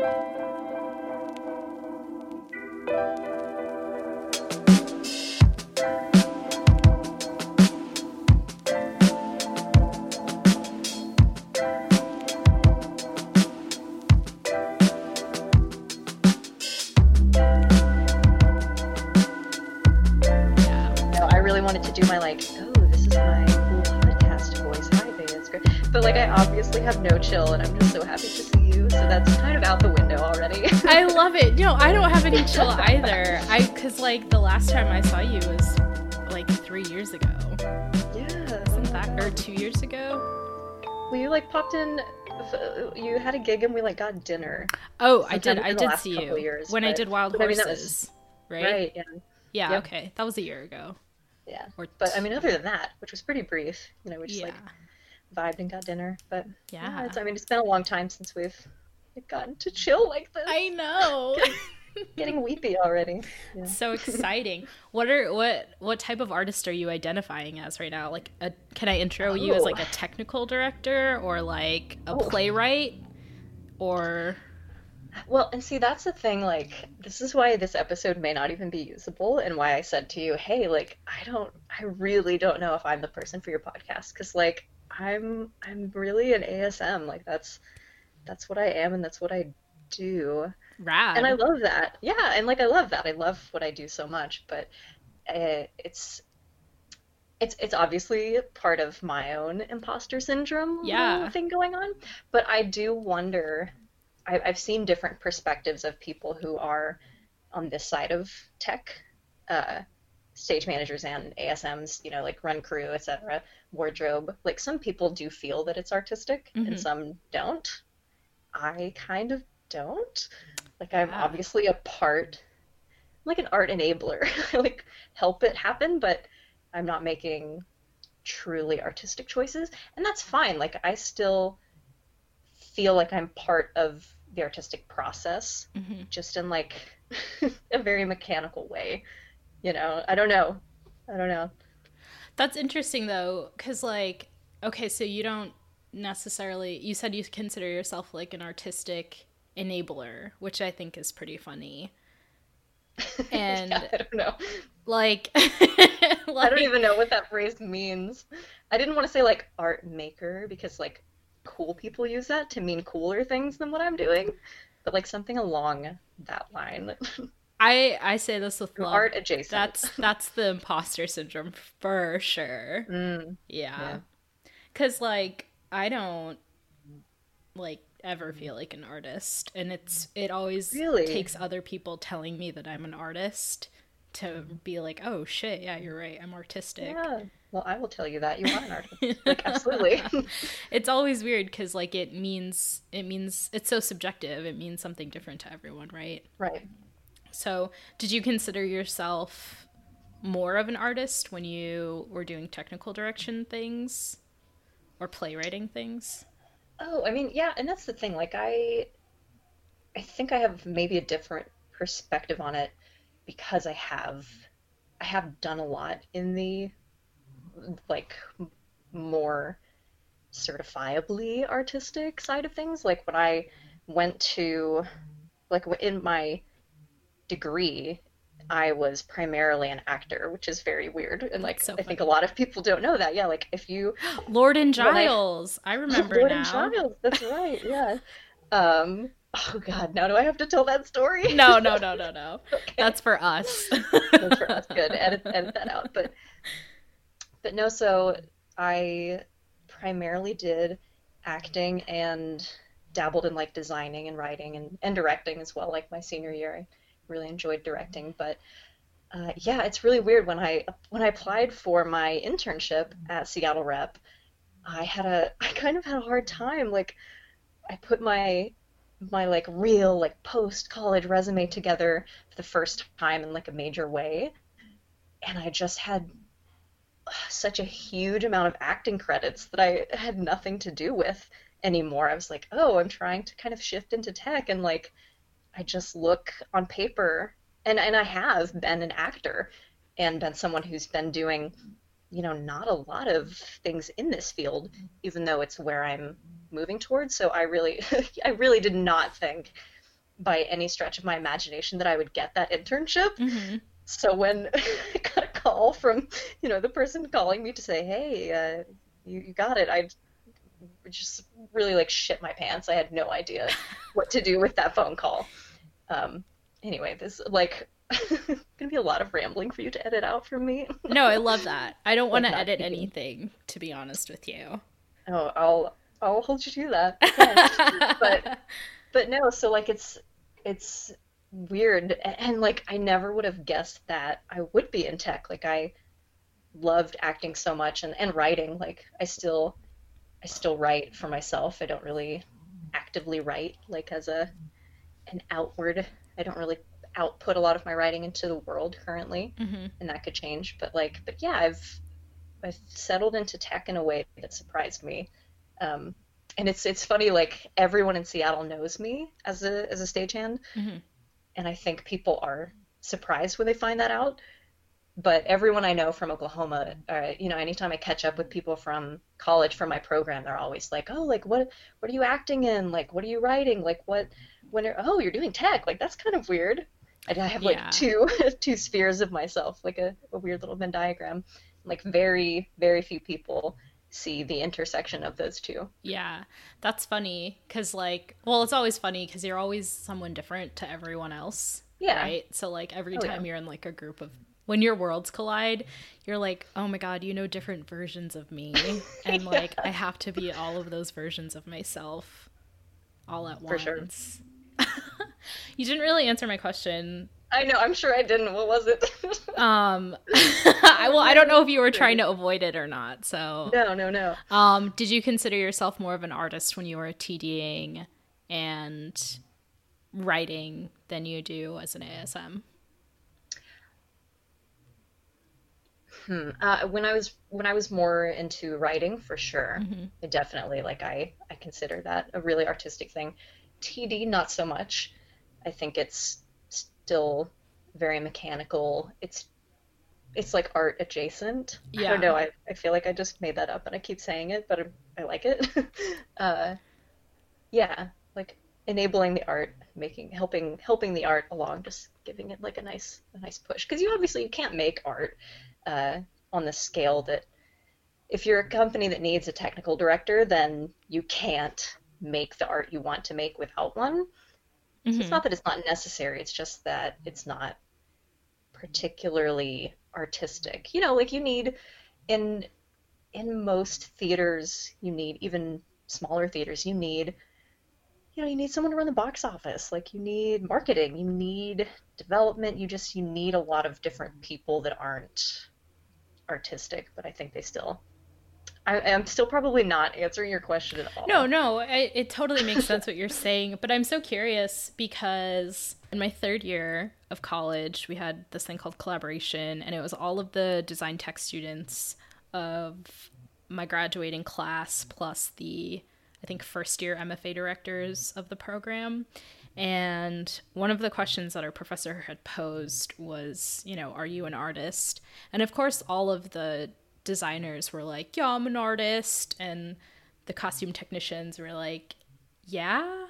Yeah. Popped in. You had a gig, and we like got dinner. Oh, I did. I did see you years, when I did Wild mean, was- Horses, right? Right. Yeah. Yeah. Yep. Okay, that was a year ago. Yeah. Or But I mean, other than that, which was pretty brief, you know, we just yeah, like vibed and got dinner. But yeah. it's, I mean, it's been a long time since we've gotten to chill like this. I know. Getting weepy already. Yeah. so exciting. What are what what type of artist are you identifying as right now? Like, a, can I intro you as Oh. like a oh. technical director or like a Oh. playwright or Well, and see, that's the thing. Like, this is why this episode may not even be usable, and why I said to you, "Hey, like, I don't, I really don't know if I'm the person for your podcast, because like, I'm, I'm really an ASM. Like, that's, that's what I am, and that's what I do, rad? and I love that. Yeah, and like, I love that. I love what I do so much, but uh, it's. It's, it's obviously part of my own imposter syndrome Yeah. thing going on, but I do wonder I, I've seen different perspectives of people who are on this side of tech, uh, stage managers and ASMs, you know, like run crew, etc., wardrobe. Like some people do feel that it's artistic Mhm. and some don't. I kind of don't. Like I'm obviously a part, I'm like an art enabler. I like help it happen, but I'm not making truly artistic choices, and that's fine. Like I still feel like I'm part of the artistic process, Mhm. just in like a very mechanical way. You know, I don't know. I don't know. That's interesting though, because like, okay, so you don't necessarily. You said you consider yourself like an artistic enabler, which I think is pretty funny. And yeah, I don't know. like, I don't even know what that phrase means. I didn't want to say like art maker because like cool people use that to mean cooler things than what I'm doing, but like something along that line. I I say this with love. art adjacent. That's that's the imposter syndrome for sure. Mm, Yeah. Yeah. Cuz like I don't like ever feel like an artist and it's it always Really? takes other people telling me that I'm an artist to be like, "Oh shit, yeah, you're right. I'm artistic." yeah. Well, I will tell you that you are an artist. Like absolutely. it's always weird cuz like it means it means it's so subjective. It means something different to everyone, right? right. So, did you consider yourself more of an artist when you were doing technical direction things or playwriting things? Oh, I mean, yeah, and that's the thing. Like I I think I have maybe a different perspective on it because I have I have done a lot in the like more certifiably artistic side of things. Like when I went to like in my degree, I was primarily an actor, which is very weird. And like so I think a lot of people don't know that. Yeah, like if you Lord and When I- Giles. I, remember now. Lord now. and Giles, that's right, yeah. Um, oh God, now do I have to tell that story? No, no, no, no, no. Okay. That's for us. That's for us. Good. Edit, edit that out. But, but no. So I primarily did acting and dabbled in like designing and writing and, and directing as well. Like my senior year, really enjoyed directing. But uh, yeah, it's really weird when I when I applied for my internship at Seattle Rep. I had a I kind of had a hard time. Like I put my my like real like post college resume together for the first time in like a major way and I just had such a huge amount of acting credits that I had nothing to do with anymore. I was like, "Oh, I'm trying to kind of shift into tech and like I just look on paper and and I have been an actor and been someone who's been doing you know not a lot of things in this field even though it's where I'm moving towards. So I really I really did not think by any stretch of my imagination that I would get that internship. Mm-hmm. So when I got a call from, you know, the person calling me to say, "Hey, uh, you, you got it," I just really like shit my pants. I had no idea what to do with that phone call. Um, anyway, this like gonna be a lot of rambling for you to edit out from me. no, I love that. I don't want to edit anything, to be honest with you. Oh, I'll I'll hold you to that. But but no, so like it's it's weird and, and like I never would have guessed that I would be in tech. Like I loved acting so much and, and writing. Like I still I still write for myself. I don't really actively write like as a an outward. I don't really output a lot of my writing into the world currently hmm and that could change. But like, but yeah, I've I've settled into tech in a way that surprised me. Um, and it's it's funny, like everyone in Seattle knows me as a as a stagehand, Mhm. and I think people are surprised when they find that out. But everyone I know from Oklahoma, uh, you know, anytime I catch up with people from college from my program, they're always like, "Oh, like what what are you acting in? Like what are you writing? Like what when are, oh, you're doing tech. Like that's kind of weird." I I have like Yeah. two two spheres of myself, like a, a weird little Venn diagram. Like very very few people see the intersection of those two. Yeah, that's funny because, like, well, it's always funny because you're always someone different to everyone else. Yeah. Right? So, like, every Oh, yeah. time you're in, like, a group of, when your worlds collide, you're like, oh my God, you know different versions of me. And, like, I have to be all of those versions of myself all at For sure. once. you didn't really answer my question. I know. I'm sure I didn't. What was it? Um, I, well, I don't know if you were trying to avoid it or not. So, no, no, no. Um, did you consider yourself more of an artist when you were TDing and writing than you do as an ASM? Hmm. Uh, when I was when I was more into writing, for sure, Mhm. I definitely like I I consider that a really artistic thing. TD, not so much. I think it's still very mechanical. It's it's like art adjacent. I Yeah. don't know. I, I feel like I just made that up and I keep saying it, but I, I like it. uh, yeah, like enabling the art, making helping helping the art along, just giving it like a nice a nice push. Because you obviously you can't make art uh, on the scale that if you're a company that needs a technical director, then you can't make the art you want to make without one. So it's Mhm. not that it's not necessary, it's just that it's not particularly artistic. You know, like you need in in most theaters, you need even smaller theaters, you need you know, you need someone to run the box office. Like you need marketing, you need development, you just you need a lot of different people that aren't artistic, but I think they still I am still probably not answering your question at all. No, no, I, it totally makes sense what you're saying. But I'm so curious because in my third year of college, we had this thing called collaboration, and it was all of the design tech students of my graduating class plus the, I think, first year MFA directors of the program. And one of the questions that our professor had posed was, you know, are you an artist? And of course, all of the designers were like, yeah, I'm an artist. And the costume technicians were like, yeah,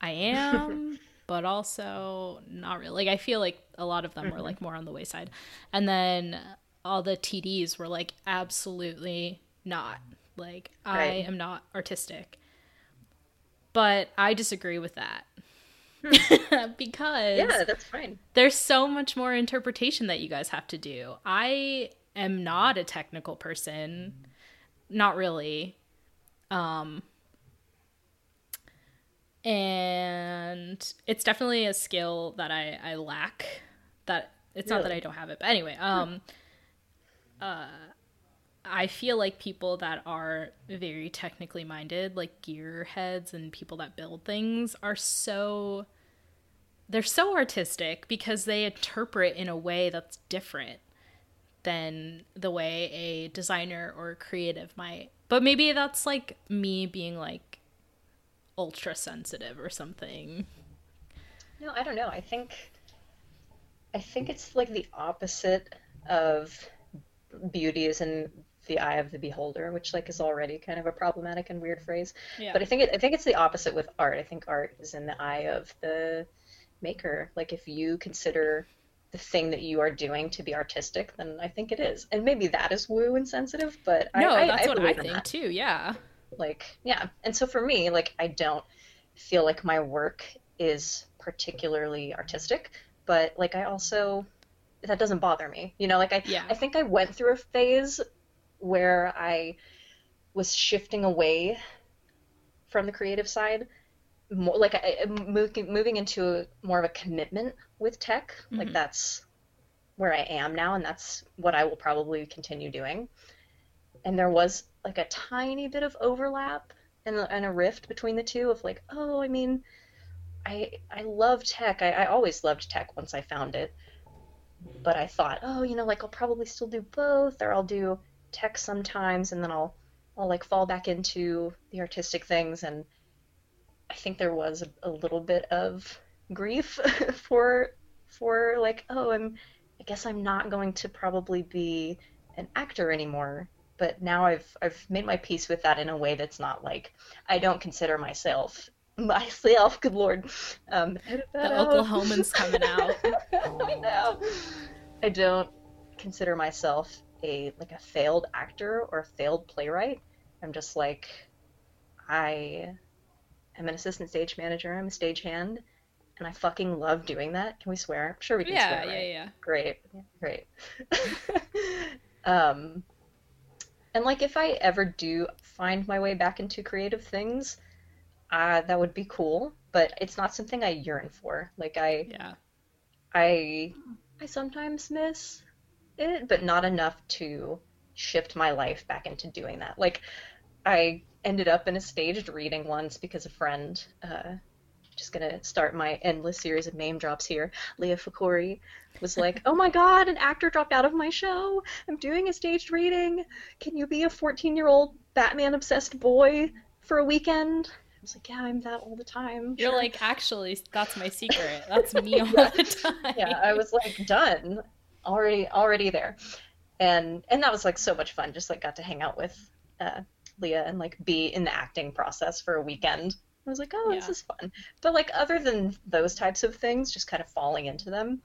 I am, but also not really. Like, I feel like a lot of them were like mm-hmm. more on the wayside. And then all the TDs were like, absolutely not. Like, I am not artistic. But I disagree with that. because Yeah, that's fine. there's so much more interpretation that you guys have to do. I am not a technical person. Not really. Um and it's definitely a skill that I I lack. That it's not that I don't have it. But anyway, um uh I feel like people that are very technically minded, like gearheads and people that build things are so they're so artistic because they interpret in a way that's different than the way a designer or creative might. But maybe that's like me being like ultra sensitive or something. No, I don't know. I think I think it's like the opposite of beauty is in the eye of the beholder, which like is already kind of a problematic and weird phrase. Yeah. But I think it, I think it's the opposite with art. I think art is in the eye of the maker. Like if you consider the thing that you are doing to be artistic, then I think it is. And maybe that is woo insensitive, but no, I, that's I, what I think that. too. Yeah. Like yeah. And so for me, like I don't feel like my work is particularly artistic, but like I also that doesn't bother me. You know, like I Yeah. I think I went through a phase where I was shifting away from the creative side, more like I, moving moving into a, more of a commitment with tech. Like Mhm. that's where I am now, and that's what I will probably continue doing. And there was like a tiny bit of overlap and, a- and a rift between the two of like, oh, I mean, I I love tech. I, I always loved tech once I found it. But I thought, oh, you know, like I'll probably still do both, or I'll do tech sometimes, and then I'll I'll like fall back into the artistic things. And I think there was a, a little bit of grief for for like, oh, I'm I guess I'm not going to probably be an actor anymore. But now I've I've made my peace with that in a way that's not like I don't consider myself myself. Good lord, um, The out. Oklahoman's coming out. I know. I don't consider myself a like a failed actor or a failed playwright. I'm just like I am an assistant stage manager. I'm a stagehand, and I fucking love doing that. Can we swear? I'm sure we can Yeah, swear, yeah, right? yeah. Great, great. um, and like if I ever do find my way back into creative things, uh, that would be cool. But it's not something I yearn for. Like I, Yeah. I, I sometimes miss it, but not enough to shift my life back into doing that. Like I ended up in a staged reading once because a friend. Uh, just gonna start my endless series of name drops here. Leah Fakori was like, "Oh my God, an actor dropped out of my show. I'm doing a staged reading. Can you be a 14-year-old Batman obsessed boy for a weekend?" I was like, "Yeah, I'm that all the time." You're sure." like, actually, that's my secret. That's me all the time. yeah, I was like done, already, already there, and and that was like so much fun. Just like got to hang out with uh, Leah and like be in the acting process for a weekend. I was like, oh, this is fun. But like other than those types of things, just kind of falling into them,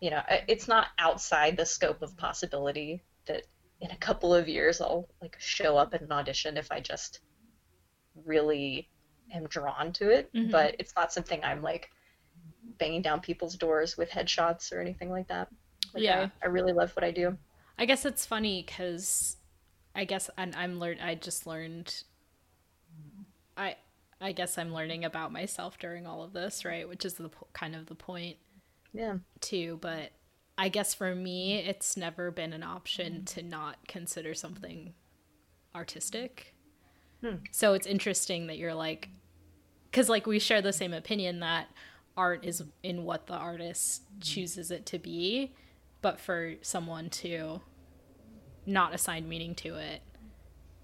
you know, it's not outside the scope of possibility that in a couple of years I'll like show up at an audition if I just really am drawn to it. Mhm. But it's not something I'm like banging down people's doors with headshots or anything like that. Like, Yeah. I, I really love what I do. I guess it's funny because I guess and I'm learn. I just learned. I I guess I'm learning about myself during all of this, right? Which is the po- kind of the point Yeah. too. But I guess for me, it's never been an option to not consider something artistic. Hmm. So it's interesting that you're like, because like we share the same opinion that art is in what the artist chooses it to be, but for someone to not assign meaning to it,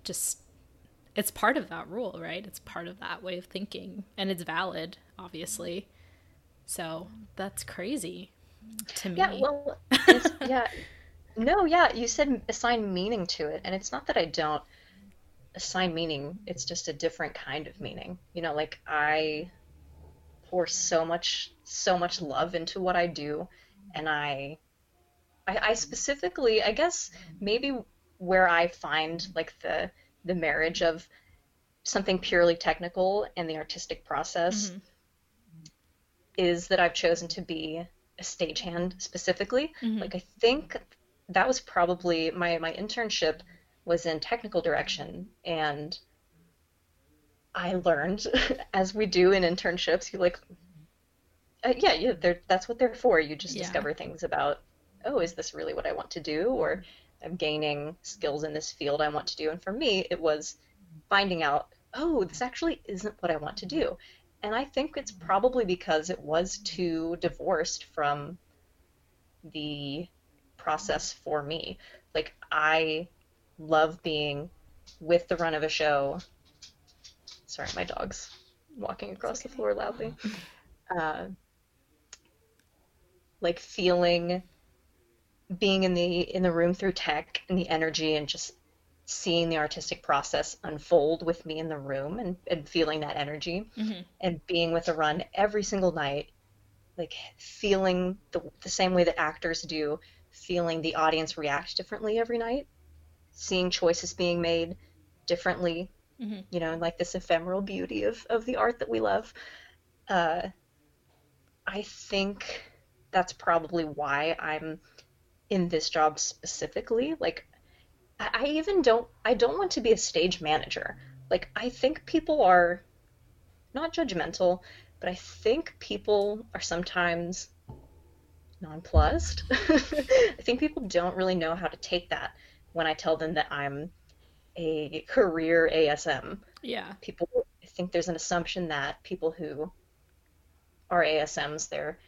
just it's part of that rule, right? It's part of that way of thinking, and it's valid, obviously. So that's crazy to me. Yeah, well, it's, yeah, no, yeah, you said assign meaning to it, and it's not that I don't assign meaning, it's just a different kind of meaning. You know, like I pour so much, so much love into what I do, and I, I, I specifically, I guess maybe where I find like the the marriage of something purely technical and the artistic process Mhm. is that I've chosen to be a stagehand specifically. Mhm. Like I think that was probably my my internship was in technical direction and I learned as we do in internships you like uh, yeah, yeah, they're, that's what they're for. You just Yeah. discover things about, oh, is this really what I want to do? Or I'm gaining skills in this field I want to do. And for me, it was finding out, oh, this actually isn't what I want to do. And I think it's probably because it was too divorced from the process for me. Like, I love being with the run of a show. Sorry, my dog's walking across the floor loudly. Uh, like feeling being in the in the room through tech and the energy and just seeing the artistic process unfold with me in the room and, and feeling that energy Mm-hmm. and being with a run every single night like feeling the, the same way that actors do feeling the audience react differently every night seeing choices being made differently Mhm. you know and like this ephemeral beauty of, of the art that we love uh, i think that's probably why i'm in this job specifically like I even don't I don't want to be a stage manager. Like I think people are not judgmental, but I think people are sometimes nonplussed. I think people don't really know how to take that when I tell them that I'm a career ASM. Yeah. People I think there's an assumption that people who are ASMs, they're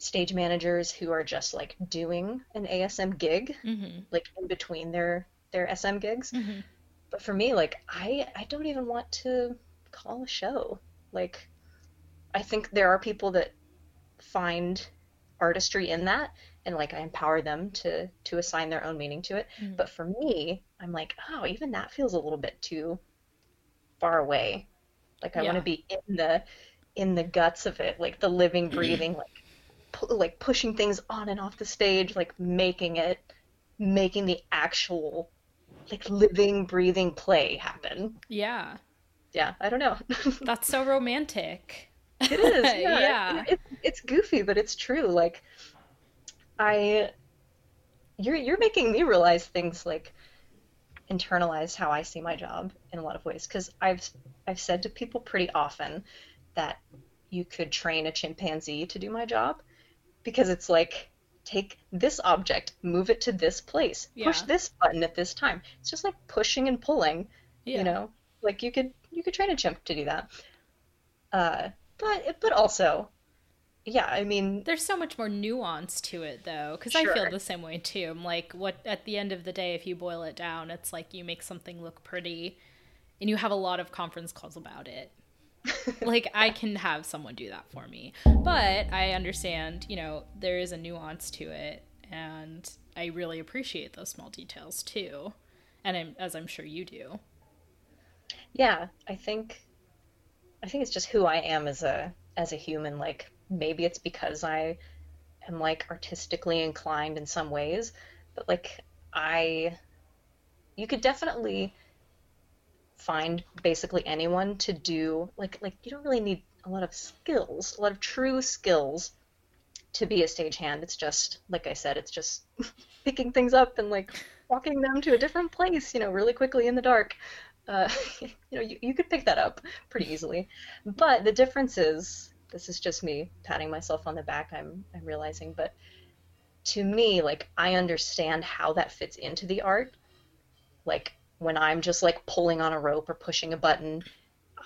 stage managers who are just like doing an ASM gig Mm-hmm. like in between their their SM gigs. Mm-hmm. But for me, like I I don't even want to call a show. Like I think there are people that find artistry in that and like I empower them to to assign their own meaning to it. Mhm. But for me, I'm like, oh, even that feels a little bit too far away. Like I want to be in the in the guts of it, like the living, breathing, like pu- like pushing things on and off the stage, like making it, making the actual like living, breathing play happen. Yeah. Yeah, I don't know. That's so romantic. It is, yeah. Yeah. It, it's goofy, but it's true. Like, I, you're you're making me realize things like internalize how I see my job in a lot of ways. Because I've I've said to people pretty often that you could train a chimpanzee to do my job because it's like take this object, move it to this place, push this button at this time. It's just like pushing and pulling Yeah. you know like you could you could train a chimp to do that uh but but also yeah i mean There's so much more nuance to it though, because I feel the same way too. I'm like, what at the end of the day, if you boil it down, it's like you make something look pretty, and you have a lot of conference calls about it. Like I can have someone do that for me, but I understand, you know, there is a nuance to it, and I really appreciate those small details too, and I'm, as I'm sure you do. yeah i think i think it's just who i am as a as a human. Like maybe it's because i am like artistically inclined in some ways. But like i you could definitely find basically anyone to do like like you don't really need a lot of skills a lot of true skills to be a stagehand. It's just like i said it's just picking things up and like walking them to a different place you know really quickly in the dark. Uh, you know you, you could pick that up pretty easily. But the difference is this is just me patting myself on the back i'm i'm realizing but to me like i understand how that fits into the art. Like when i'm just like pulling on a rope or pushing a button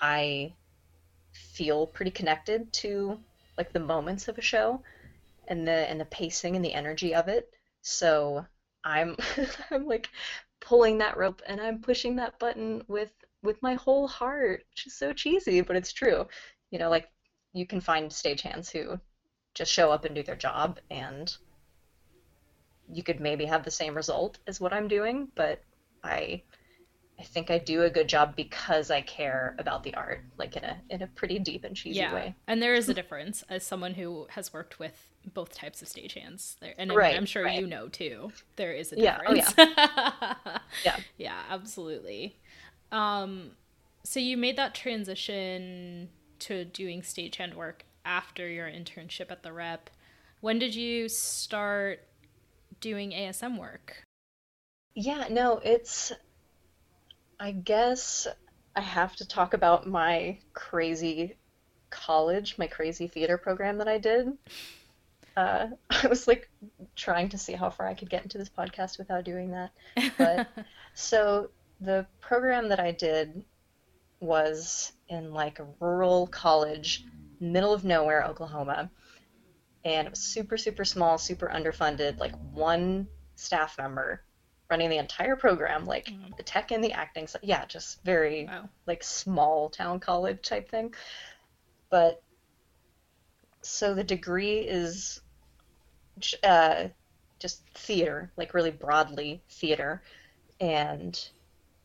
i feel pretty connected to like the moments of a show and the and the pacing and the energy of it. So i'm i'm like pulling that rope and i'm pushing that button with with my whole heart which is so cheesy but it's true. You know like you can find stagehands who just show up and do their job and you could maybe have the same result as what i'm doing but i i think i do a good job because i care about the art like in a in a pretty deep and cheesy yeah, way and there is a difference as someone who has worked with both types of stagehands. There, and Right, I'm sure right. you know too. There is a Yeah, oh, difference. Yeah. yeah, absolutely. Um, so you made that transition to doing stagehand work after your internship at the Rep. When did you start doing ASM work? Yeah, no, it's. I guess I have to talk about my crazy college, my crazy theater program that I did. Uh, I was like trying to see how far I could get into this podcast without doing that. But so the program that I did was in like a rural college, middle of nowhere, Oklahoma. And it was super, super small, super underfunded, like one staff member running the entire program, like Mm. the tech and the acting. So yeah, just very wow. like small town college type thing. But so the degree is uh, just theater, like really broadly theater. And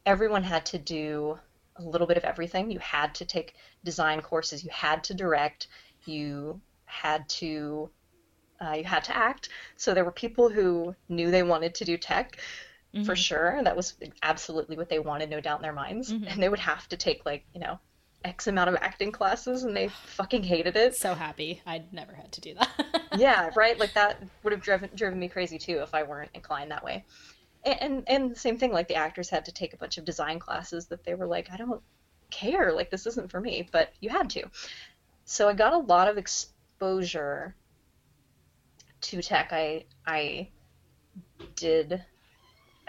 everyone had to do a little bit of everything. You had to take design courses, you had to direct, you had to uh, you had to act. So there were people who knew they wanted to do tech mm-hmm. for sure. That was absolutely what they wanted, no doubt in their minds. Mm-hmm. And they would have to take like you know X amount of acting classes, and they fucking hated it. So happy I'd never had to do that. yeah, right. Like that would have driven driven me crazy too if I weren't inclined that way. And, and and the same thing. Like the actors had to take a bunch of design classes that they were like, I don't care. Like this isn't for me, but you had to. So I got a lot of exposure to tech. I I did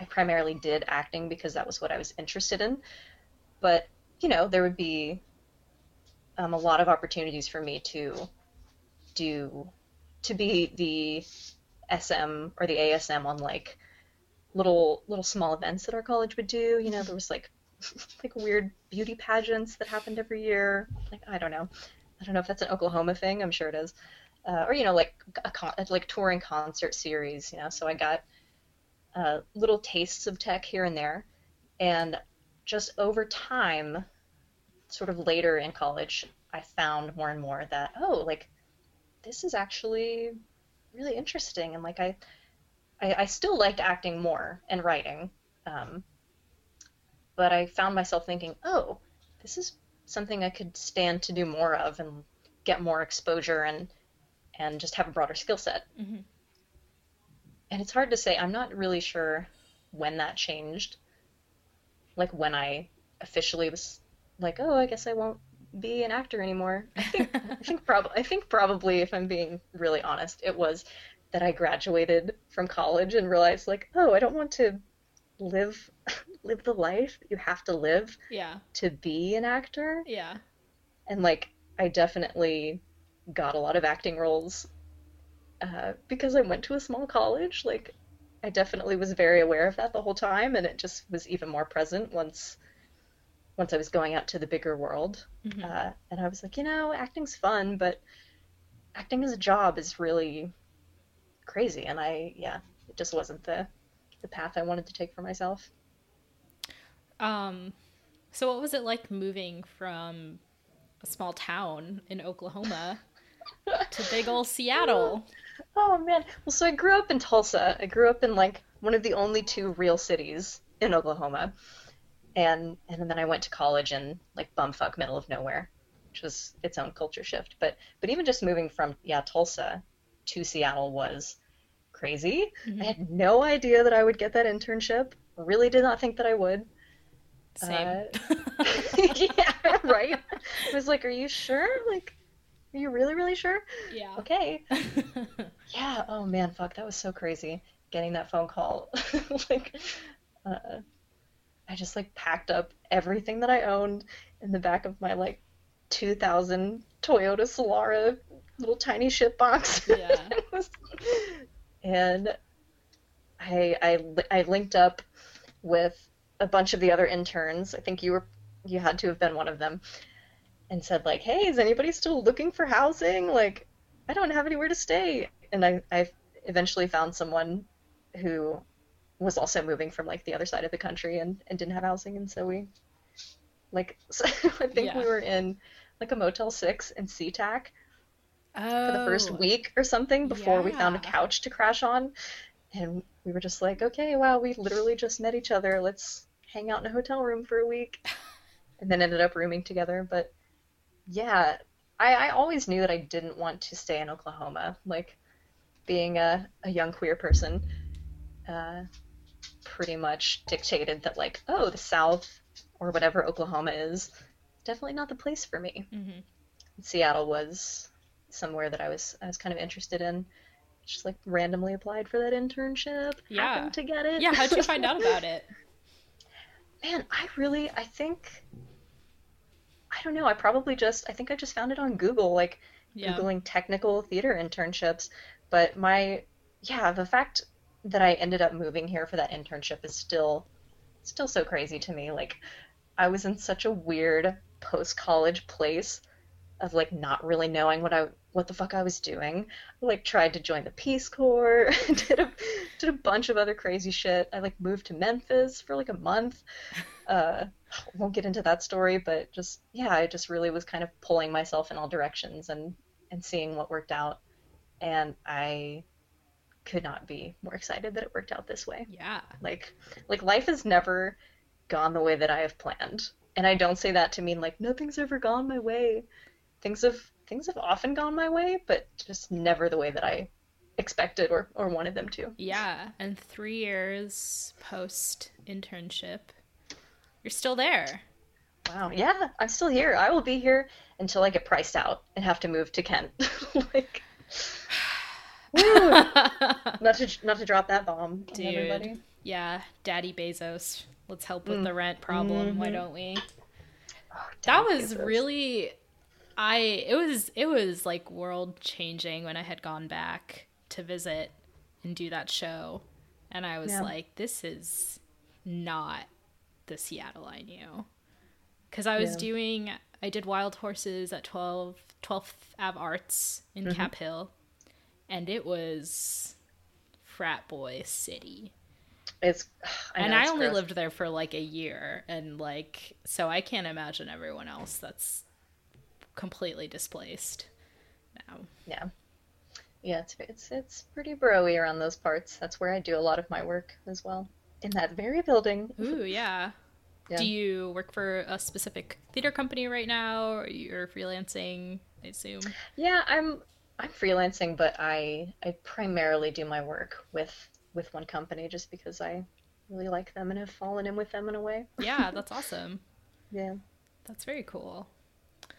I primarily did acting because that was what I was interested in. But you know, there would be um, a lot of opportunities for me to do to be the SM or the ASM on like little little small events that our college would do. You know, there was like like weird beauty pageants that happened every year. Like I don't know, I don't know if that's an Oklahoma thing. I'm sure it is. Uh, or you know, like a con- like touring concert series. You know, so I got uh, little tastes of tech here and there, and just over time, sort of later in college, I found more and more that oh, like this is actually really interesting, and like I, I, I still liked acting more and writing, um, but I found myself thinking, oh, this is something I could stand to do more of and get more exposure and and just have a broader skill set. Mm-hmm. And it's hard to say. I'm not really sure when that changed. Like when I officially was like, oh, I guess I won't be an actor anymore. I think I think probably I think probably if I'm being really honest, it was that I graduated from college and realized like, oh, I don't want to live live the life you have to live yeah. to be an actor. Yeah. And like I definitely got a lot of acting roles uh, because I went to a small college. Like I definitely was very aware of that the whole time, and it just was even more present once once I was going out to the bigger world. Mm-hmm. Uh, and I was like, you know, acting's fun, but acting as a job is really crazy. And I, yeah, it just wasn't the the path I wanted to take for myself. Um, so what was it like moving from a small town in Oklahoma to big old Seattle? Oh man. Well, so I grew up in Tulsa. I grew up in like one of the only two real cities in Oklahoma and and then I went to college in like bumfuck middle of nowhere, which was its own culture shift. But but even just moving from yeah Tulsa to Seattle was crazy. Mm-hmm. I had no idea that I would get that internship. Really did not think that I would. Same. Uh, yeah, right. I was like, "Are you sure? Like, are you really, really sure?" Yeah. Okay. yeah. Oh man, fuck, that was so crazy. Getting that phone call, like, uh, I just like packed up everything that I owned in the back of my like 2000 Toyota Solara little tiny shit box. Yeah. and I, I I linked up with a bunch of the other interns. I think you were you had to have been one of them, and said like, "Hey, is anybody still looking for housing? Like, I don't have anywhere to stay." And I I eventually found someone who was also moving from like the other side of the country and, and didn't have housing and so we like so I think yeah. we were in like a Motel Six in SeaTac oh, for the first oh. week or something before yeah. we found a couch to crash on. And we were just like, okay, wow, we literally just met each other. Let's hang out in a hotel room for a week. And then ended up rooming together. But yeah, I, I always knew that I didn't want to stay in Oklahoma. Like being a, a young queer person, uh, pretty much dictated that like, oh, the South or whatever Oklahoma is, definitely not the place for me. Mm-hmm. Seattle was somewhere that I was I was kind of interested in. Just like randomly applied for that internship. Yeah. Happened to get it. Yeah. How'd you find out about it? Man, I really I think I don't know. I probably just I think I just found it on Google, like yeah. googling technical theater internships. But my yeah, the fact that I ended up moving here for that internship is still still so crazy to me. Like I was in such a weird post college place of like not really knowing what I what the fuck I was doing. I, like tried to join the Peace Corps, did a did a bunch of other crazy shit. I like moved to Memphis for like a month. Uh, won't get into that story, but just yeah, I just really was kind of pulling myself in all directions and and seeing what worked out. And I could not be more excited that it worked out this way. Yeah. Like like life has never gone the way that I have planned. And I don't say that to mean like nothing's ever gone my way. Things have things have often gone my way, but just never the way that I expected or, or wanted them to. Yeah. And three years post internship, you're still there. Wow. Yeah, I'm still here. I will be here until I get priced out and have to move to Kent. like not to not to drop that bomb Dude. everybody. Yeah, Daddy Bezos. Let's help with the rent problem. Mhm. Why don't we? Oh, That was Bezos. really I it was it was like world changing when I had gone back to visit and do that show. And I was Yeah. like this is not the Seattle I knew. Cuz I was Yeah. doing I did Wild Horses at 12 12th Ave Arts in Mm-hmm. Cap Hill and it was frat boy city It's I and I only gross. lived there for like a year, and like, so I can't imagine everyone else that's completely displaced now. Yeah. Yeah, it's it's it's pretty broy around those parts. That's where I do a lot of my work as well. In that very building. Ooh, yeah. Yeah. Do you work for a specific theater company right now, or you're freelancing? I assume. Yeah, I'm I'm freelancing, but I I primarily do my work with with one company just because I really like them and have fallen in with them in a way. Yeah, that's awesome. Yeah. That's very cool.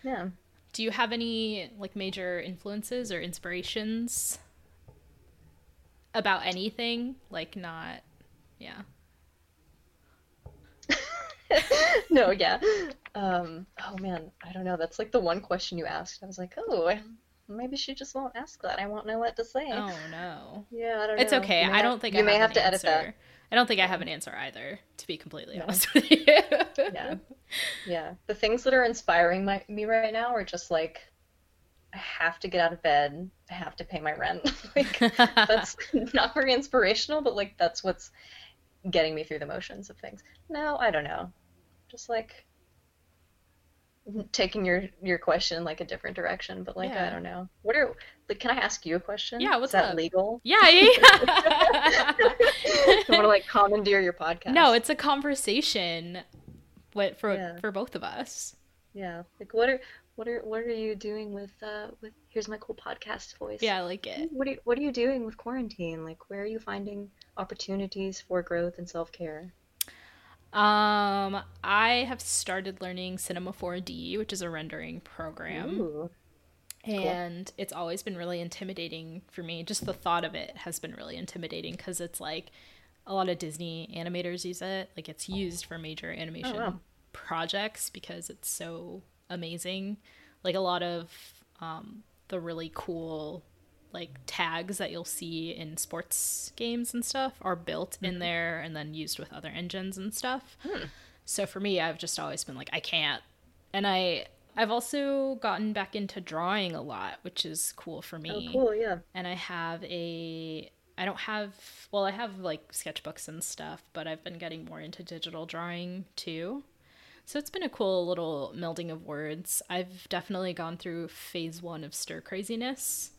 Yeah. Do you have any like major influences or inspirations about anything? Like, not, yeah. no, yeah. Um, oh man, I don't know. That's like the one question you asked. I was like, oh, maybe she just won't ask that. I won't know what to say. Oh no. Yeah, I don't know. It's know. okay. I have- don't think you I may have, have an to edit that. I don't think I have an answer either, to be completely No. honest with you. Yeah. Yeah. The things that are inspiring my, me right now are just like, I have to get out of bed. I have to pay my rent. like, that's not very inspirational, but like that's what's getting me through the motions of things. No, I don't know. Just like taking your your question in like a different direction, but like Yeah. I don't know. What are like? Can I ask you a question? Yeah, what's Is that up? legal? yeah, yeah. I want to like commandeer your podcast. no, it's a conversation what for Yeah. for both of us. yeah. Like what are what are what are you doing with uh with here's my cool podcast voice. Yeah, I like it. What are you, what are you doing with quarantine? Like where are you finding opportunities for growth and self care? Um, I have started learning Cinema 4D, which is a rendering program. Ooh. And it's always been really intimidating for me. Just the thought of it has been really intimidating because it's like a lot of disney animators use it. Like it's used for major animation wow. projects because it's so amazing. Like a lot of um, the really cool like tags that you'll see in sports games and stuff are built in there and then used with other engines and stuff. So for me i've just always been like i can't. And i i've also gotten back into drawing a lot which is cool for me Oh, cool. Yeah. and i have a i don't have well i have like sketchbooks and stuff but i've been getting more into digital drawing too so it's been a cool little melding of words i've definitely gone through phase one of stir craziness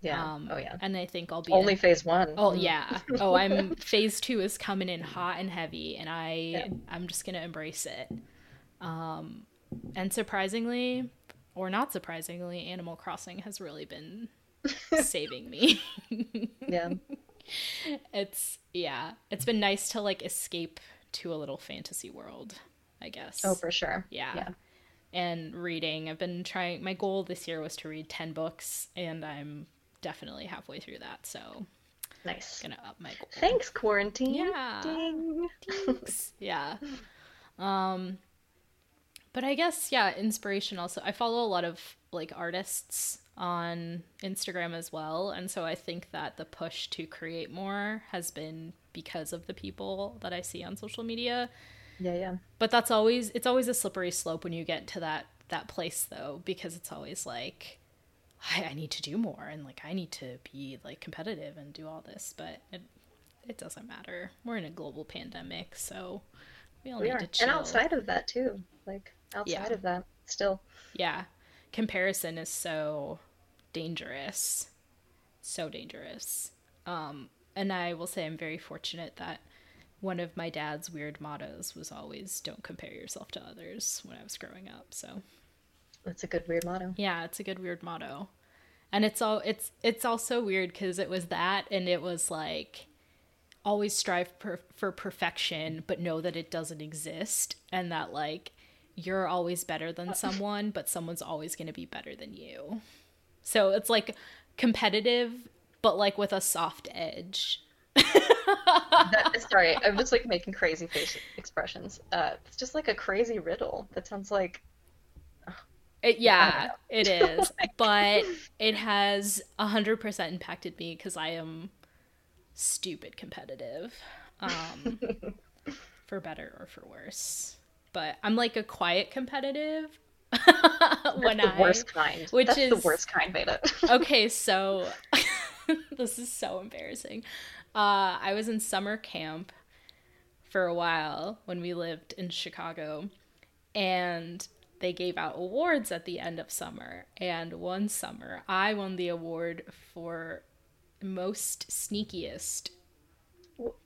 Yeah. um oh yeah. and i think i'll be Only phase one. Oh yeah. Oh, I'm phase two is coming in hot and heavy, and I Yeah. I'm just gonna embrace it. Um, and surprisingly, or not surprisingly, Animal Crossing has really been saving me. Yeah. it's yeah, it's been nice to like escape to a little fantasy world, I guess. Oh, for sure. yeah. Yeah. And reading, I've been trying. My goal this year was to read ten books, and I'm definitely halfway through that. So Nice. gonna up my goal. Thanks, quarantine. Yeah. Ding. Thanks. yeah. Um but I guess yeah, inspiration also. I follow a lot of like artists on Instagram as well, and so I think that the push to create more has been because of the people that I see on social media. Yeah, yeah. But that's always it's always a slippery slope when you get to that that place though because it's always like I, I need to do more and like I need to be like competitive and do all this, but it it doesn't matter. We're in a global pandemic, so we all We need are. to chill. And outside of that too. Like outside Yeah. of that, still. Yeah. Comparison is so dangerous. So dangerous. Um, and I will say I'm very fortunate that one of my dad's weird mottos was always don't compare yourself to others when I was growing up. So That's a good weird motto. yeah, it's a good weird motto. And it's all it's it's also weird because it was that and it was like always strive per, for perfection but know that it doesn't exist and that like you're always better than someone but someone's always going to be better than you. So it's like competitive but like with a soft edge. That, sorry, I'm just like making crazy face expressions. Uh, it's just like a crazy riddle that sounds like It, yeah, it is. but it has 100% impacted me because I am stupid competitive. Um, for better or for worse. But I'm like a quiet competitive. when the I worst kind. which That's the worst kind, Beta. okay, so this is so embarrassing. Uh, I was in summer camp for a while when we lived in Chicago, and they gave out awards at the end of summer. And one summer, I won the award for most sneakiest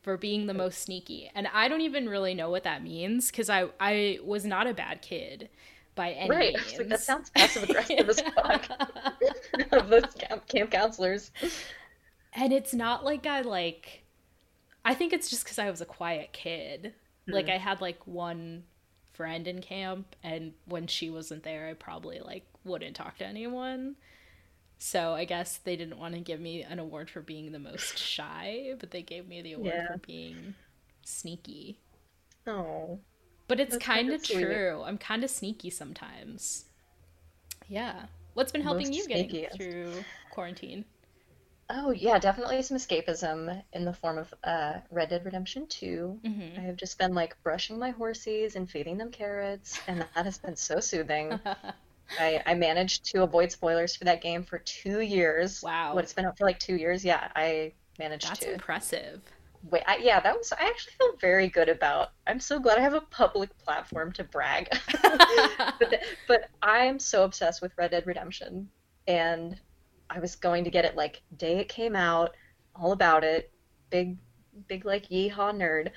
for being the most sneaky. And I don't even really know what that means because I I was not a bad kid by any right. Means. like, that sounds passive aggressive as fuck. of those camp, camp counselors. and it's not like I like I think it's just cuz I was a quiet kid. Hmm. Like I had like one friend in camp and when she wasn't there I probably like wouldn't talk to anyone. So I guess they didn't want to give me an award for being the most shy, but they gave me the award Yeah. for being sneaky. Oh. But it's kind of true. I'm kind of sneaky sometimes. Yeah. What's been helping Most you get through quarantine? Oh yeah, definitely some escapism in the form of uh, Red Dead Redemption 2. Mhm. I have just been like brushing my horses and feeding them carrots, and that has been so soothing. I, I managed to avoid spoilers for that game for two years. Wow. What it's been out for like two years. Yeah, I managed That's to. impressive. Wait, I, yeah, that was. I actually feel very good about. I'm so glad I have a public platform to brag. but, but I am so obsessed with Red Dead Redemption, and I was going to get it like day it came out, all about it, big, big like yeehaw nerd.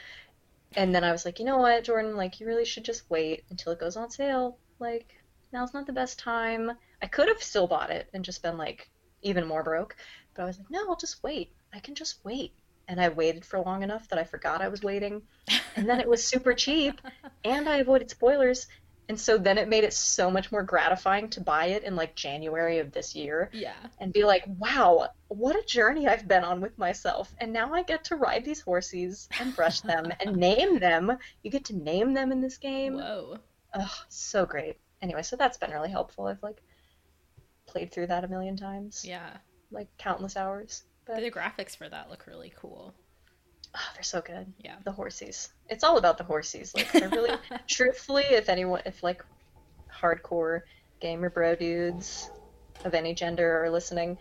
And then I was like, you know what, Jordan, like you really should just wait until it goes on sale. Like now's not the best time. I could have still bought it and just been like even more broke, but I was like, no, I'll just wait. I can just wait. And I waited for long enough that I forgot I was waiting. And then it was super cheap, and I avoided spoilers. And so then it made it so much more gratifying to buy it in like January of this year Yeah. and be like, wow, what a journey I've been on with myself. And now I get to ride these horses and brush them and name them. You get to name them in this game. Whoa. Ugh, so great. Anyway, so that's been really helpful. I've like played through that a million times, Yeah. like countless hours. But The graphics for that look really cool. oh, they're so good. Yeah. The horsies. It's all about the horsies. Like, I really, truthfully, if anyone, if like hardcore gamer bro dudes of any gender are listening,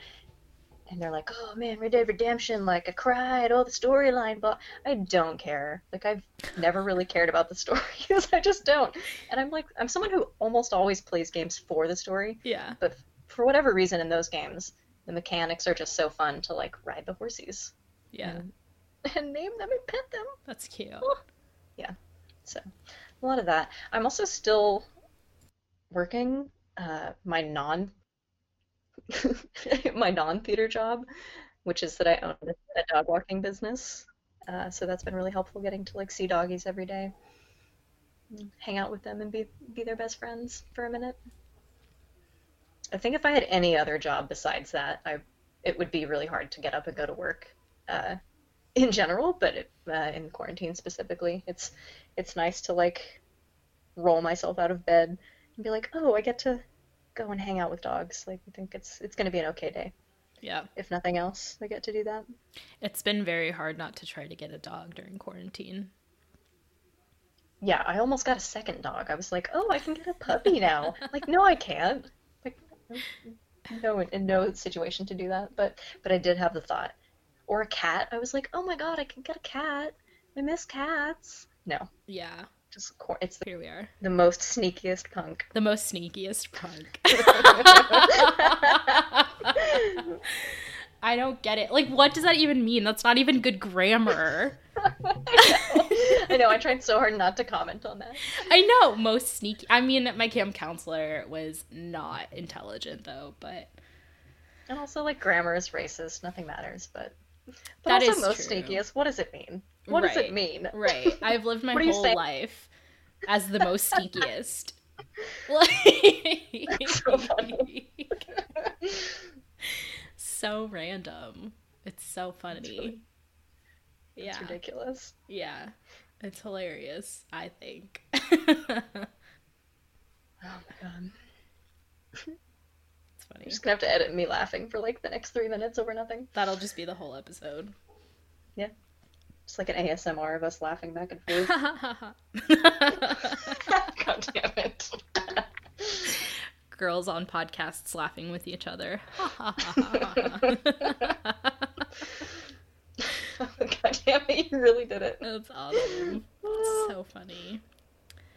and they're like, "Oh man, Red Dead Redemption, like I cried, all the storyline," but I don't care. Like I've never really cared about the stories. I just don't. And I'm like, I'm someone who almost always plays games for the story, Yeah. but for whatever reason in those games, the mechanics are just so fun to like ride the horsies Yeah. and, and name them and pet them. That's cute. Yeah. So a lot of that. I'm also still working uh, my non my non theater job, which is that I own a dog walking business. Uh, so that's been really helpful getting to like see doggies every day, hang out with them and be be their best friends for a minute. I think if I had any other job besides that, I it would be really hard to get up and go to work. Uh, in general, but it, uh, in quarantine specifically, it's it's nice to like roll myself out of bed and be like, oh, I get to go and hang out with dogs. Like, I think it's it's going to be an okay day. Yeah. If nothing else, I get to do that. It's been very hard not to try to get a dog during quarantine. yeah, I almost got a second dog. I was like, oh, I can get a puppy now. like, no, I can't. Like, no, in no situation to do that. But but I did have the thought. Or a cat. I was like, oh my god, I can get a cat. I miss cats. No, Yeah, just cor- it's the, here we are. the most sneakiest punk. The most sneakiest punk. I don't get it. Like, what does that even mean? That's not even good grammar. I know. I know. I tried so hard not to comment on that. I know, most sneaky. I mean, my camp counselor was not intelligent, though, but And also, like, grammar is racist. Nothing matters. But but That also is most true. sneakiest. What does it mean? What does it mean? right. I've lived my What are you whole saying? life as the most sneakiest. Like, so funny. so random. It's so funny. It's Yeah. It's ridiculous. Yeah. It's hilarious, I think. Oh my god. it's funny. You're just gonna have to edit me laughing for like the next three minutes over nothing. That'll just be the whole episode. Just like an ASMR of us laughing back and forth. god damn it. Girls on podcasts laughing with each other. god damn it, you really did it. That's awesome. It's so funny.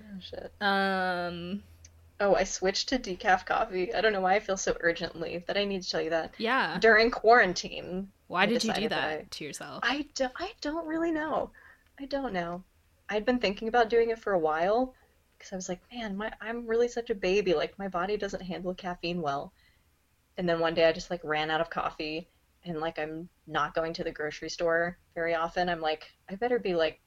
Oh shit. Um, Oh, I switched to decaf coffee. I don't know why I feel so urgently that I need to tell you that. yeah. During quarantine, Why I did you do that that I- to yourself? I, do, I don't really know. I don't know. I'd been thinking about doing it for a while because I was like, man, my I'm really such a baby. Like my body doesn't handle caffeine well. And then one day I just like ran out of coffee and like I'm not going to the grocery store very often. I'm like, I better be like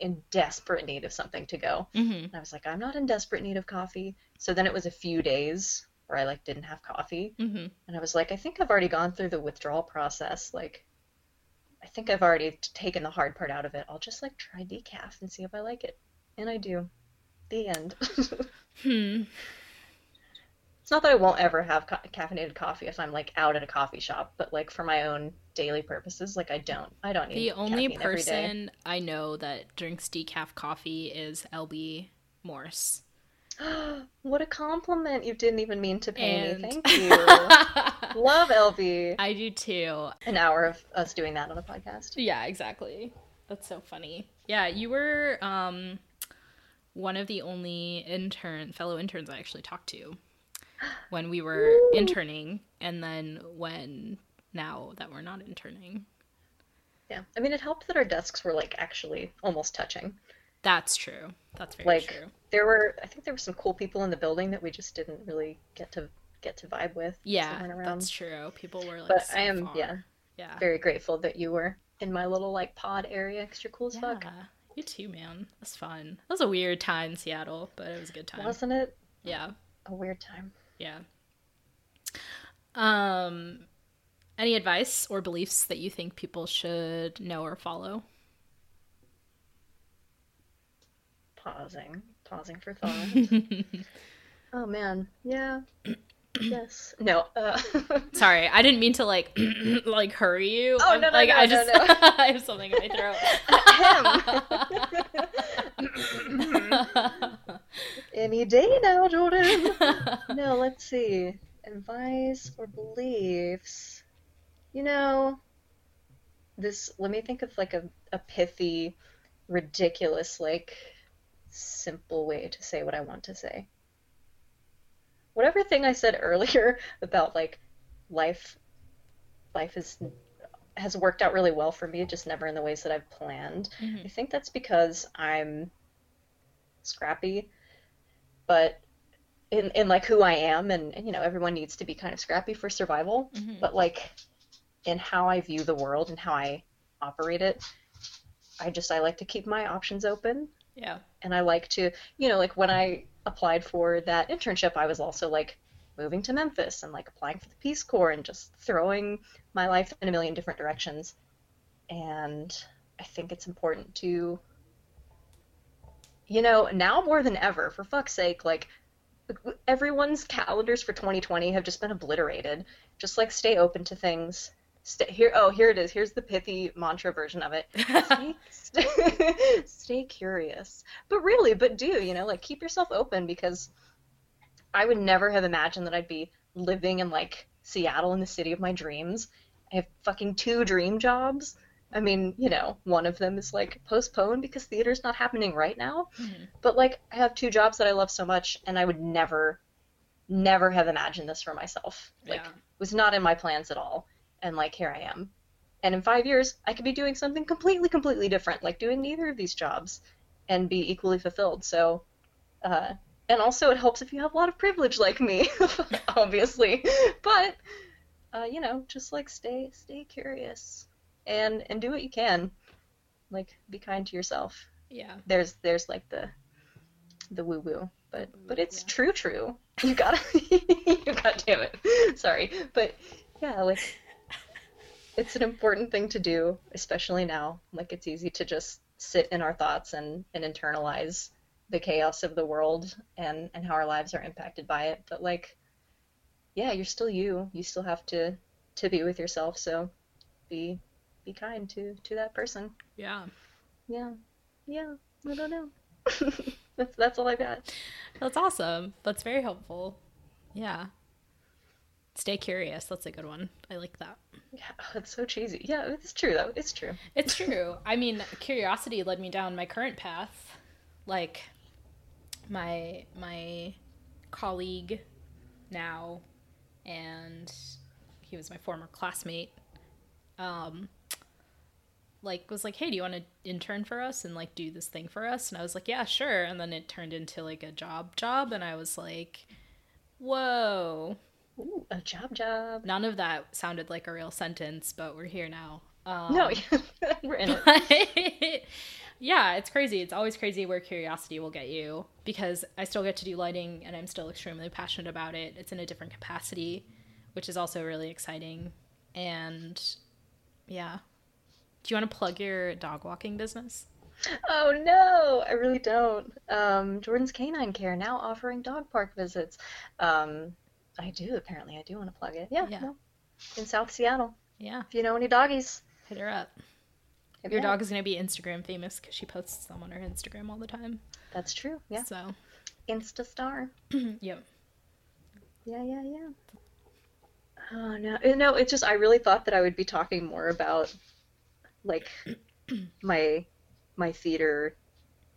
in desperate need of something to go. hmm And I was like, I'm not in desperate need of coffee. So then it was a few days where I like didn't have coffee. hmm And I was like, I think I've already gone through the withdrawal process. Like, I think I've already taken the hard part out of it. I'll just like try decaf and see if I like it. And I do. The end. it's Hmm. not that I won't ever have ca- caffeinated coffee if I'm like out at a coffee shop, but like for my own daily purposes, like I don't. I don't need The only caffeine every day. person I know that drinks decaf coffee is LB Morse. what a compliment! You didn't even mean to pay And me. Thank you. Love LB. I do too. An hour of us doing that on a podcast. Yeah, exactly. That's so funny. Yeah, you were um one of the only intern fellow interns I actually talked to when we were Woo. interning and then when now that we're not interning. Yeah, I mean, it helped that our desks were like actually almost touching. That's true. That's very Like, true. There were, I think there were some cool people in the building that we just didn't really get to get to vibe with. Yeah, that's true. People were like But so I am, far. yeah, Yeah. very grateful that you were in my little like pod area. Extra cool as Yeah, fuck, you too, man. That's fun. That was a weird time in Seattle, but it was a good time. wasn't it? Yeah, A weird time. yeah. Um, any advice or beliefs that you think people should know or follow? Pausing, pausing for thought. oh man, yeah, yes, no. Uh, Sorry, I didn't mean to like like hurry you. Oh, I'm- no, no, like no, I no, just no. I have something in my throat. Any day now, Jordan. no, let's see. Advice or beliefs? You know, this, let me think of like a, a pithy, ridiculous, like simple way to say what I want to say. Whatever thing I said earlier about like life, life is has worked out really well for me, just never in the ways that I've planned. Mhm. I think that's because I'm scrappy, but in, in like who I am, and, and you know, everyone needs to be kind of scrappy for survival, Mhm. but like in how I view the world and how I operate it, I just I like to keep my options open, Yeah. and I like to, you know, like when I applied for that internship, I was also like moving to Memphis and like applying for the Peace Corps and just throwing my life in a million different directions. And I think it's important to, you know, now more than ever, for fuck's sake, like everyone's calendars for 2020 have just been obliterated. Just like stay open to things, stay here. Oh, here it is. Here's the pithy mantra version of it. Stay, stay, stay curious. But really, but do, you know, like keep yourself open because I would never have imagined that I'd be living in like Seattle in the city of my dreams. I have fucking two dream jobs. I mean, you know, one of them is like postponed because theater's not happening right now. Mhm. But like I have two jobs that I love so much and I would never never have imagined this for myself. Like Yeah. was not in my plans at all. And like here I am. And in 5 years I could be doing something completely completely different, like doing neither of these jobs and be equally fulfilled. So uh and also it helps if you have a lot of privilege like me, obviously. But uh, you know, just like stay stay curious and and do what you can. Like be kind to yourself. Yeah. There's there's like the the woo woo, but but it's Yeah. true true. You gotta you god damn it. Sorry, but yeah, like it's an important thing to do, especially now. Like it's easy to just sit in our thoughts and and internalize the chaos of the world and and how our lives are impacted by it. But like yeah, you're still you. You still have to to be with yourself, so be be kind to to that person. Yeah. Yeah. Yeah. I don't know. that's that's all I got. That's awesome. That's very helpful. Yeah. Stay curious. That's a good one. I like that. Yeah, it's so cheesy. Yeah, it's true though. It's true. It's true. I mean, curiosity led me down my current path. Like my my colleague now and he was my former classmate um like was like, "Hey, do you want to intern for us and like do this thing for us?" And I was like, "Yeah, sure." And then it turned into like a job job and I was like, "Whoa." Ooh, a job job. None of that sounded like a real sentence, but we're here now. Um, No, we're in it. yeah, it's crazy. It's always crazy where curiosity will get you because I still get to do lighting and I'm still extremely passionate about it. It's in a different capacity, which is also really exciting. And yeah. Do you want to plug your dog walking business? Oh no, I really don't. Um, Jordan's Canine Care now offering dog park visits. Um, I do apparently. I do want to plug it. Yeah, Yeah. no. In South Seattle. Yeah, If you know any doggies, hit her up. hit Your me up. dog is going to be Instagram famous because she posts them on her Instagram all the time. That's true. Yeah. So, Insta star. yep. Yeah, yeah, yeah. Oh no, Uh, no, it's just I really thought that I would be talking more about like my my theater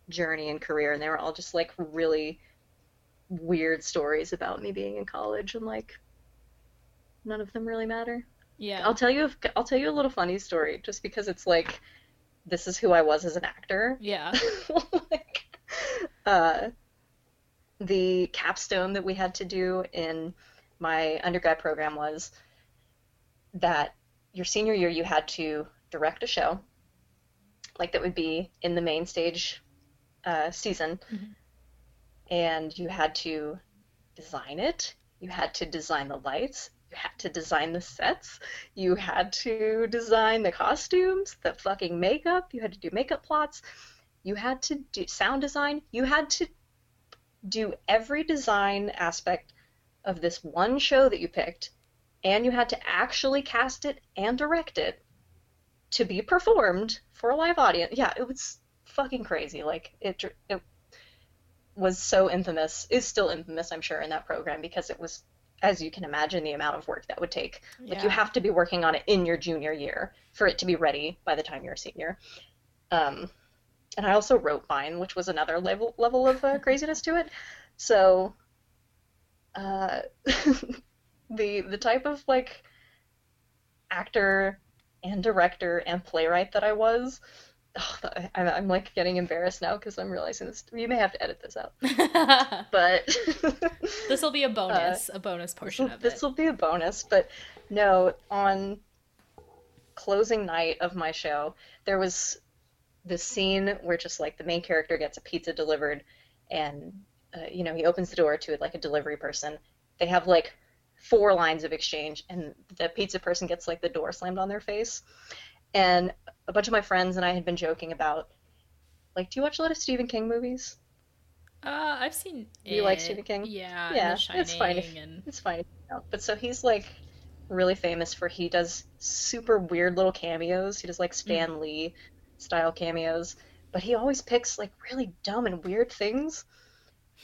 journey and career, and they were all just like really weird stories about me being in college, and like none of them really matter. Yeah. I'll tell you, I'll tell you a little funny story, just because it's like this is who I was as an actor. Yeah. like, uh, the capstone that we had to do in my undergrad program was that your senior year you had to direct a show, like that would be in the main stage uh, season, Mhm. And you had to design it. You had to design the lights. You had to design the sets. You had to design the costumes, the fucking makeup. You had to do makeup plots. You had to do sound design. You had to do every design aspect of this one show that you picked, and you had to actually cast it and direct it to be performed for a live audience. Yeah, it was fucking crazy. Like it, it was so infamous. Is still infamous, I'm sure, in that program because it was, as you can imagine, the amount of work that would take. Like you have to be working on it in your junior year for it to be ready by the time you're a senior. Um, and I also wrote mine, which was another level level of uh, craziness to it. So, uh, the the type of like actor and director and playwright that I was. Oh, I'm, I'm like getting embarrassed now because I'm realizing this. You may have to edit this out, but this will be a bonus, a bonus portion of this it. This will be a bonus, but no, on closing night of my show, there was this scene where just like the main character gets a pizza delivered, and uh, you know he opens the door to it like a delivery person. They have like four lines of exchange, and the pizza person gets like the door slammed on their face, and a bunch of my friends and I had been joking about. Like, do you watch a lot of Stephen King movies? Uh, I've seen. Do you like. Stephen King? Yeah, Yeah, it's fine if- and It's fine. But so he's like really famous for he does super weird little cameos. He does like Stan Mm. Lee style cameos, but he always picks like really dumb and weird things.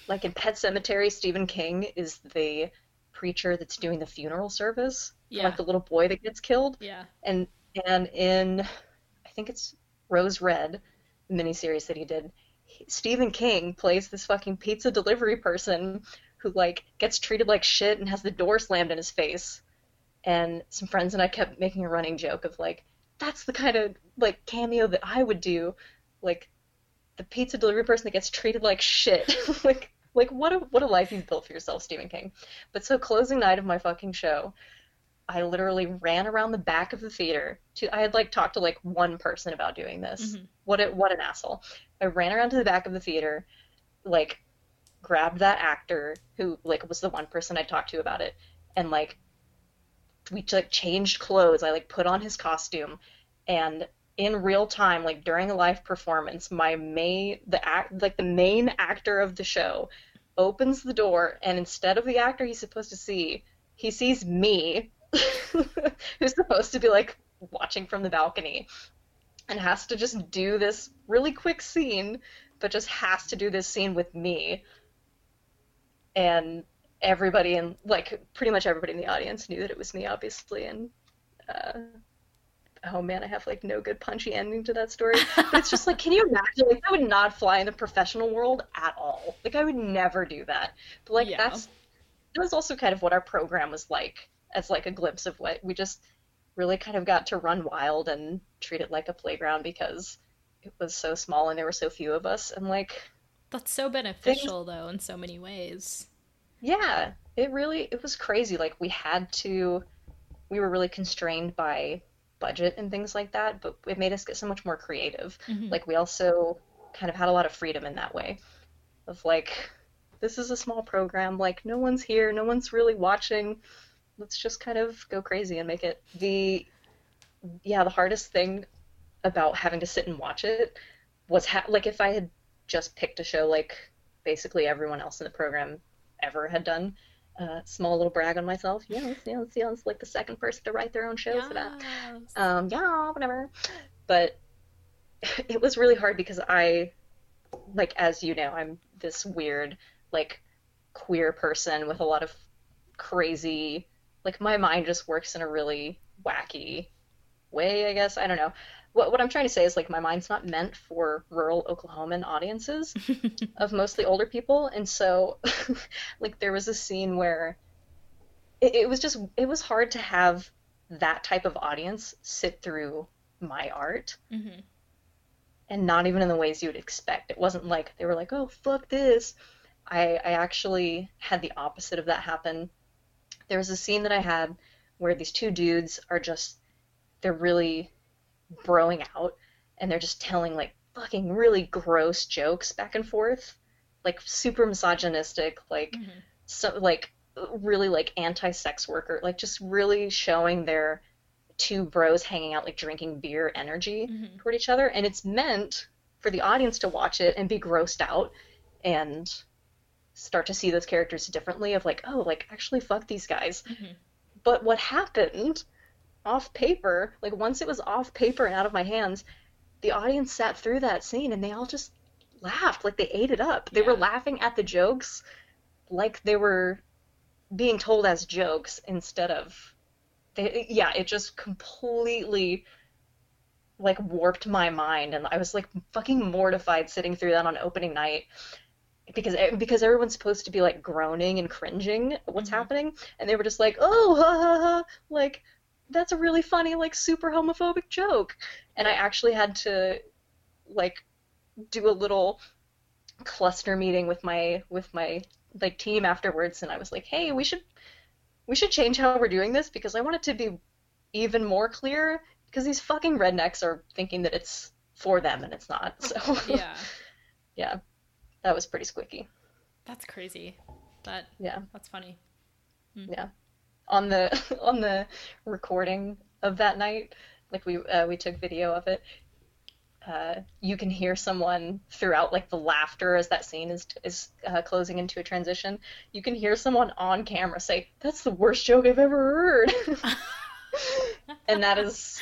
Like in Pet Sematary, Stephen King is the preacher that's doing the funeral service Yeah. like the little boy that gets killed. Yeah. And and in I think it's Rose Red, the miniseries that he did, he- Stephen King plays this fucking pizza delivery person who like gets treated like shit and has the door slammed in his face. And some friends and I kept making a running joke of like, that's the kind of like cameo that I would do, like the pizza delivery person that gets treated like shit. like like what a what a life you've built for yourself, Stephen King. But so closing night of my fucking show, I literally ran around the back of the theater to I had like talked to like one person about doing this. Mhm. What a, what an asshole. I ran around to the back of the theater, like grabbed that actor who like was the one person I talked to about it and like we like changed clothes. I like put on his costume and in real time like during a live performance my main the act like the main actor of the show opens the door and instead of the actor he's supposed to see he sees me who's supposed to be like watching from the balcony and has to just do this really quick scene but just has to do this scene with me and everybody and like pretty much everybody in the audience knew that it was me obviously and uh, oh man i have like no good punchy ending to that story. But it's just like can you imagine? Like i would not fly in the professional world at all. Like i would never do that. But like Yeah. that's that was also kind of what our program was like as like a glimpse of what we just really kind of got to run wild and treat it like a playground because it was so small and there were so few of us and like That's so beneficial though in so many ways. yeah it really it was crazy like we had to we were really constrained by budget and things like that but it made us get so much more creative Mhm. like we also kind of had a lot of freedom in that way of like this is a small program like no one's here no one's really watching let's just kind of go crazy and make it the yeah the hardest thing about having to sit and watch it was ha- like if i had just picked a show like basically everyone else in the program ever had done uh, small little brag on myself yes yes yes like the second person to write their own show for that um, yeah, whatever. But it was really hard because I, like, as you know, I'm this weird, like, queer person with a lot of crazy, like, my mind just works in a really wacky way, I guess. I don't know. What, what I'm trying to say is, like, my mind's not meant for rural Oklahoman audiences of mostly older people. And so, like, there was a scene where it, it was just, it was hard to have that type of audience sit through my art Mhm. and not even in the ways you would expect. It wasn't like they were like, "Oh, fuck this." I I actually had the opposite of that happen. There was a scene that I had where these two dudes are just they're really broing out and they're just telling like fucking really gross jokes back and forth. Like super misogynistic, like Mhm. so like really like anti-sex worker, like just really showing their two bros hanging out like drinking beer energy Mhm. toward each other and it's meant for the audience to watch it and be grossed out and start to see those characters differently of like oh like actually fuck these guys. Mhm. but what happened off paper like once it was off paper and out of my hands the audience sat through that scene and they all just laughed. Like they ate it up. They were laughing at the jokes like they were being told as jokes instead of they, yeah it just completely like warped my mind. And I was like fucking mortified sitting through that on opening night because because everyone's supposed to be like groaning and cringing at what's Mhm. happening and they were just like oh ha ha ha like that's a really funny like super homophobic joke and I actually had to like do a little cluster meeting with my with my like team afterwards and I was like hey we should we should change how we're doing this because I want it to be even more clear because these fucking rednecks are thinking that it's for them and it's not. So Yeah. yeah, that was pretty squeaky. That's crazy. That Yeah, that's funny. yeah. On the on the recording of that night, like we uh, we took video of it. uh, you can hear someone throughout like the laughter as that scene is is uh, closing into a transition. You can hear someone on camera say, "That's the worst joke I've ever heard," and that is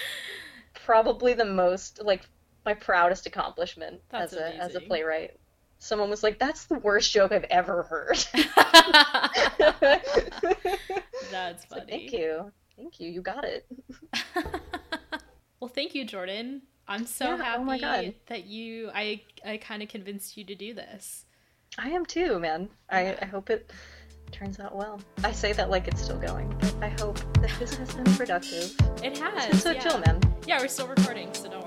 probably the most like my proudest accomplishment That's as a as a playwright. Someone was like, "That's the worst joke I've ever heard." That's funny. thank you, thank you. You got it. well, thank you, Jordan. I'm so Yeah, happy oh my God. that you I I kind of convinced you to do this. I am too, man. I, I hope it turns out well. I say that like it's still going, but I hope that this has been productive. It It's has. been so yeah. chill, man. Yeah, we're still recording, so don't